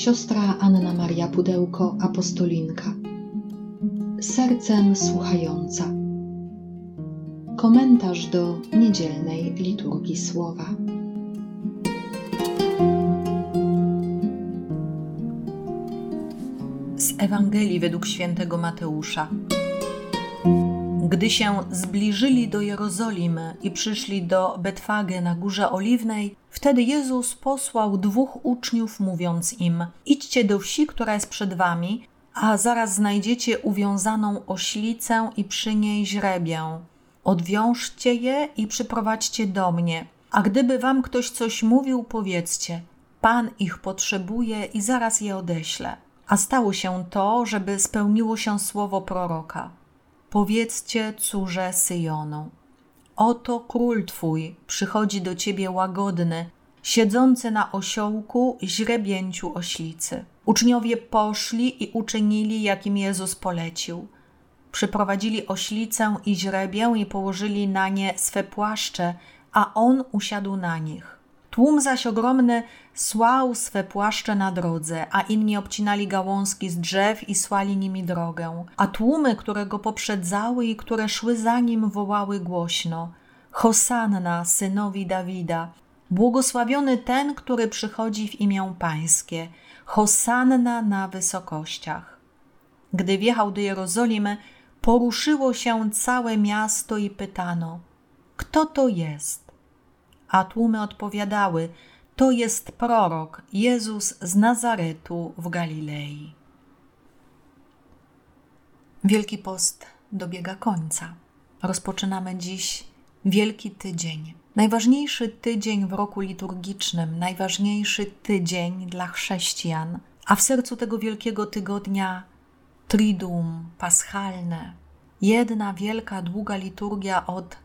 siostra Anna Maria Pudełko, apostolinka. Sercem słuchająca. Komentarz do niedzielnej liturgii słowa. Z Ewangelii według świętego Mateusza. Gdy się zbliżyli do Jerozolimy i przyszli do Betfage na Górze Oliwnej, wtedy Jezus posłał dwóch uczniów, mówiąc im: Idźcie do wsi, która jest przed wami, a zaraz znajdziecie uwiązaną oślicę i przy niej źrebię. Odwiążcie je i przyprowadźcie do mnie. A gdyby wam ktoś coś mówił, powiedzcie: Pan ich potrzebuje i zaraz je odeślę. A stało się to, żeby spełniło się słowo proroka. Powiedzcie córze Syjonu: Oto król twój przychodzi do ciebie łagodny, siedzący na osiołku, źrebięciu oślicy. Uczniowie poszli i uczynili, jakim Jezus polecił. Przyprowadzili oślicę i źrebię i położyli na nie swe płaszcze, a on usiadł na nich. Tłum zaś ogromny słał swe płaszcze na drodze, a inni obcinali gałązki z drzew i słali nimi drogę. A tłumy, które go poprzedzały i które szły za nim, wołały głośno: Hosanna synowi Dawida! Błogosławiony ten, który przychodzi w imię Pańskie. Hosanna na wysokościach. Gdy wjechał do Jerozolimy, poruszyło się całe miasto i pytano: Kto to jest? A tłumy odpowiadały: To jest prorok Jezus z Nazaretu w Galilei. Wielki Post dobiega końca. Rozpoczynamy dziś Wielki Tydzień. Najważniejszy tydzień w roku liturgicznym, najważniejszy tydzień dla chrześcijan, a w sercu tego wielkiego tygodnia Triduum Paschalne. Jedna wielka, długa liturgia od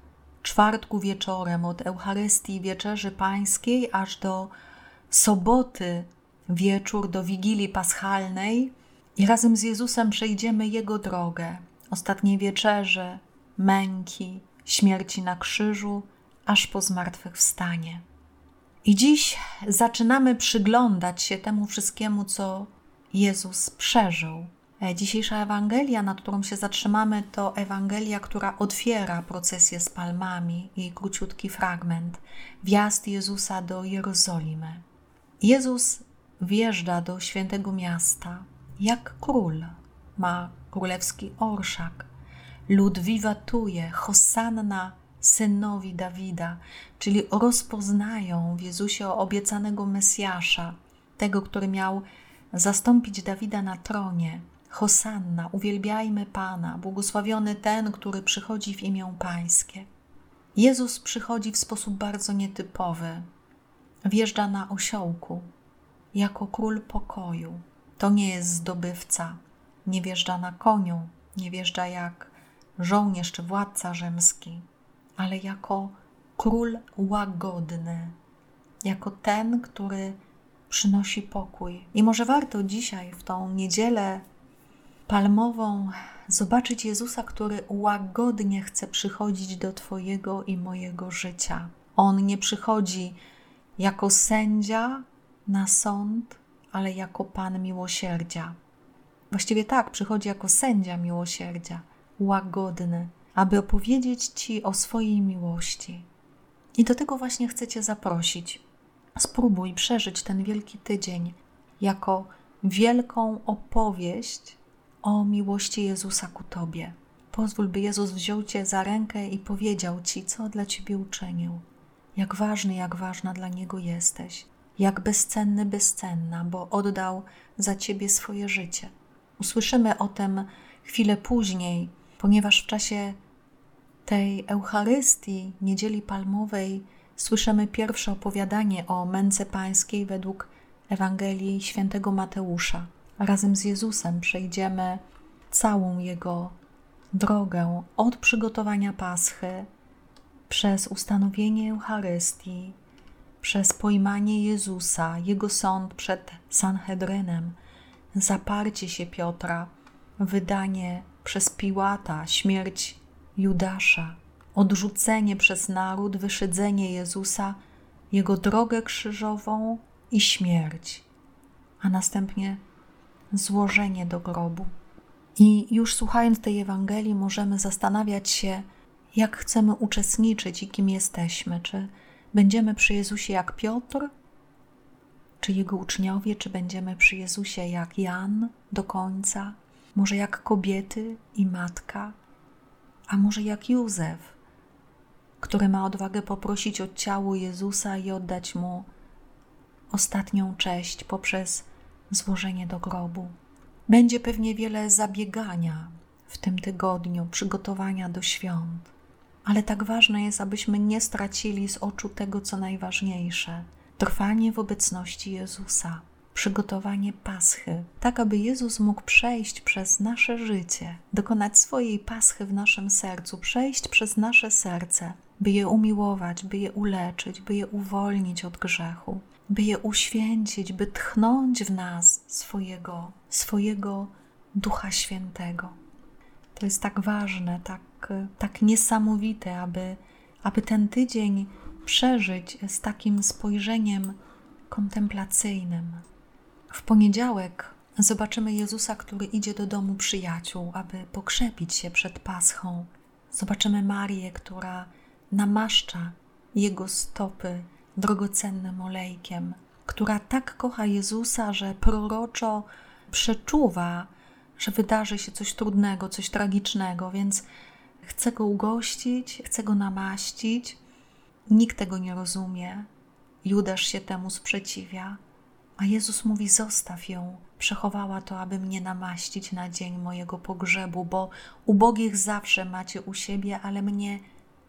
czwartku wieczorem, od Eucharystii Wieczerzy Pańskiej aż do soboty wieczór, do Wigilii Paschalnej i razem z Jezusem przejdziemy Jego drogę, ostatniej wieczerzy, męki, śmierci na krzyżu, aż po zmartwychwstanie. I dziś zaczynamy przyglądać się temu wszystkiemu, co Jezus przeżył dzisiejsza Ewangelia, nad którą się zatrzymamy, to Ewangelia, która otwiera procesję z palmami, jej króciutki fragment, wjazd Jezusa do Jerozolimy. Jezus wjeżdża do świętego miasta jak król, ma królewski orszak, lud wiwatuje, hosanna synowi Dawida, czyli rozpoznają w Jezusie obiecanego Mesjasza, tego, który miał zastąpić Dawida na tronie, Hosanna, uwielbiajmy Pana, błogosławiony ten, który przychodzi w imię Pańskie. Jezus przychodzi w sposób bardzo nietypowy. Wjeżdża na osiołku, jako król pokoju. To nie jest zdobywca, nie wjeżdża na koniu, nie wjeżdża jak żołnierz czy władca rzymski, ale jako król łagodny, jako ten, który przynosi pokój. I może warto dzisiaj, w tą niedzielę palmową, zobaczyć Jezusa, który łagodnie chce przychodzić do Twojego i mojego życia. On nie przychodzi jako sędzia na sąd, ale jako Pan miłosierdzia. Właściwie tak, przychodzi jako sędzia miłosierdzia, łagodny, aby opowiedzieć Ci o swojej miłości. I do tego właśnie chcę Cię zaprosić. Spróbuj przeżyć ten wielki tydzień jako wielką opowieść o miłości Jezusa ku Tobie. Pozwól, by Jezus wziął Cię za rękę i powiedział Ci, co dla Ciebie uczynił. Jak ważny, jak ważna dla Niego jesteś. Jak bezcenny, bezcenna, bo oddał za Ciebie swoje życie. Usłyszymy o tym chwilę później, ponieważ w czasie tej Eucharystii, Niedzieli Palmowej, słyszymy pierwsze opowiadanie o męce pańskiej według Ewangelii świętego Mateusza razem z Jezusem przejdziemy całą Jego drogę od przygotowania Paschy, przez ustanowienie Eucharystii, przez pojmanie Jezusa, Jego sąd przed Sanhedrynem, zaparcie się Piotra, wydanie przez Piłata, śmierć Judasza, odrzucenie przez naród, wyszydzenie Jezusa, Jego drogę krzyżową i śmierć. A następnie złożenie do grobu. I już słuchając tej Ewangelii, możemy zastanawiać się, jak chcemy uczestniczyć i kim jesteśmy. Czy będziemy przy Jezusie jak Piotr, czy jego uczniowie, czy będziemy przy Jezusie jak Jan do końca, może jak kobiety i matka, a może jak Józef, który ma odwagę poprosić o ciało Jezusa i oddać mu ostatnią cześć poprzez złożenie do grobu. Będzie pewnie wiele zabiegania w tym tygodniu, przygotowania do świąt, ale tak ważne jest, abyśmy nie stracili z oczu tego, co najważniejsze. Trwanie w obecności Jezusa, przygotowanie paschy, tak aby Jezus mógł przejść przez nasze życie, dokonać swojej paschy w naszym sercu, przejść przez nasze serce, by je umiłować, by je uleczyć, by je uwolnić od grzechu, by je uświęcić, by tchnąć w nas swojego, swojego Ducha Świętego. To jest tak ważne, tak, tak niesamowite, aby, aby ten tydzień przeżyć z takim spojrzeniem kontemplacyjnym. W poniedziałek zobaczymy Jezusa, który idzie do domu przyjaciół, aby pokrzepić się przed Paschą. Zobaczymy Marię, która namaszcza jego stopy drogocennym olejkiem, która tak kocha Jezusa, że proroczo przeczuwa, że wydarzy się coś trudnego, coś tragicznego, więc chce go ugościć, chce go namaścić. Nikt tego nie rozumie. Judasz się temu sprzeciwia, a Jezus mówi: Zostaw ją, przechowała to, aby mnie namaścić na dzień mojego pogrzebu, bo ubogich zawsze macie u siebie, ale mnie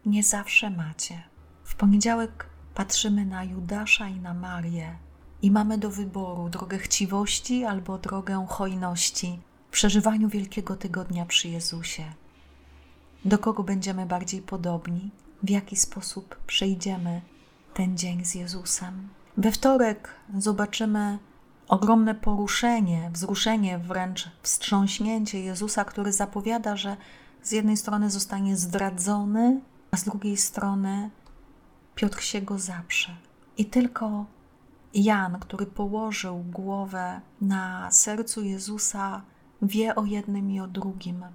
nie zawsze macie. W poniedziałek patrzymy na Judasza i na Marię i mamy do wyboru drogę chciwości albo drogę hojności w przeżywaniu Wielkiego Tygodnia przy Jezusie. Do kogo będziemy bardziej podobni? W jaki sposób przejdziemy ten dzień z Jezusem? We wtorek zobaczymy ogromne poruszenie, wzruszenie, wręcz wstrząśnięcie Jezusa, który zapowiada, że z jednej strony zostanie zdradzony, a z drugiej strony Piotr się go zaprze. I tylko Jan, który położył głowę na sercu Jezusa, wie o jednym i o drugim.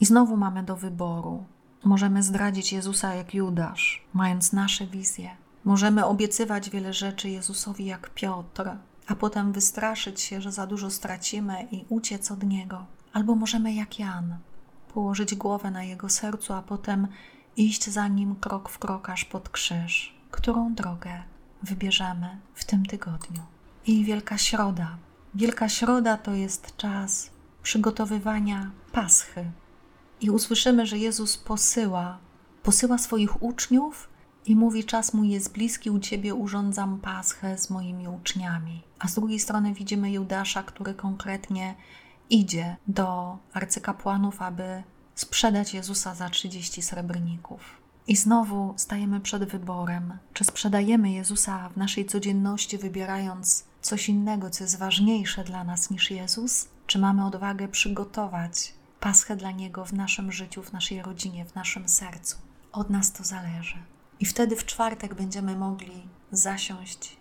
I znowu mamy do wyboru. Możemy zdradzić Jezusa jak Judasz, mając nasze wizje. Możemy obiecywać wiele rzeczy Jezusowi jak Piotr, a potem wystraszyć się, że za dużo stracimy i uciec od Niego. Albo możemy jak Jan, położyć głowę na Jego sercu, a potem iść za Nim krok w krok aż pod krzyż. Którą drogę wybierzemy w tym tygodniu? I Wielka Środa. Wielka Środa to jest czas przygotowywania Paschy. I usłyszymy, że Jezus posyła, posyła swoich uczniów i mówi: Czas mój jest bliski, u ciebie urządzam Paschę z moimi uczniami. A z drugiej strony widzimy Judasza, który konkretnie idzie do arcykapłanów, aby sprzedać Jezusa za 30 srebrników. I znowu stajemy przed wyborem, czy sprzedajemy Jezusa w naszej codzienności, wybierając coś innego, co jest ważniejsze dla nas niż Jezus, czy mamy odwagę przygotować Paschę dla Niego w naszym życiu, w naszej rodzinie, w naszym sercu. Od nas to zależy. I wtedy w czwartek będziemy mogli zasiąść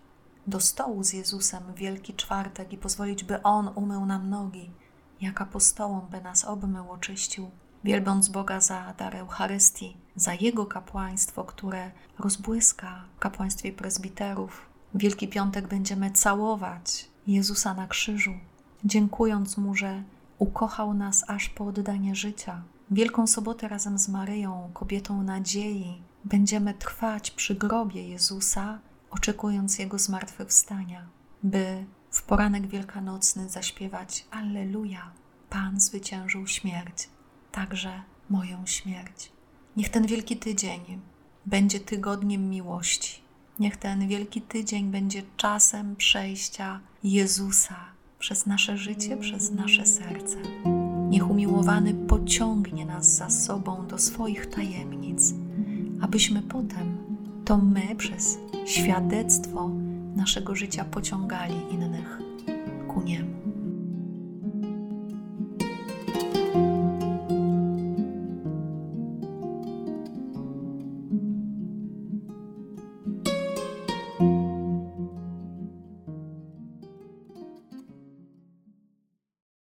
do stołu z Jezusem Wielki Czwartek i pozwolić, by On umył nam nogi, jak apostołom, by nas obmył, oczyścił, wielbiąc Boga za dar Eucharystii, za Jego kapłaństwo, które rozbłyska w kapłaństwie prezbiterów. Wielki Piątek będziemy całować Jezusa na krzyżu, dziękując Mu, że ukochał nas aż po oddanie życia. Wielką Sobotę razem z Maryją, kobietą nadziei, będziemy trwać przy grobie Jezusa, oczekując Jego zmartwychwstania, by w poranek wielkanocny zaśpiewać Alleluja, Pan zwyciężył śmierć, także moją śmierć. Niech ten wielki tydzień będzie tygodniem miłości. Niech ten wielki tydzień będzie czasem przejścia Jezusa przez nasze życie, przez nasze serce. Niech umiłowany pociągnie nas za sobą do swoich tajemnic, abyśmy potem to my przez świadectwo naszego życia pociągali innych ku niemu.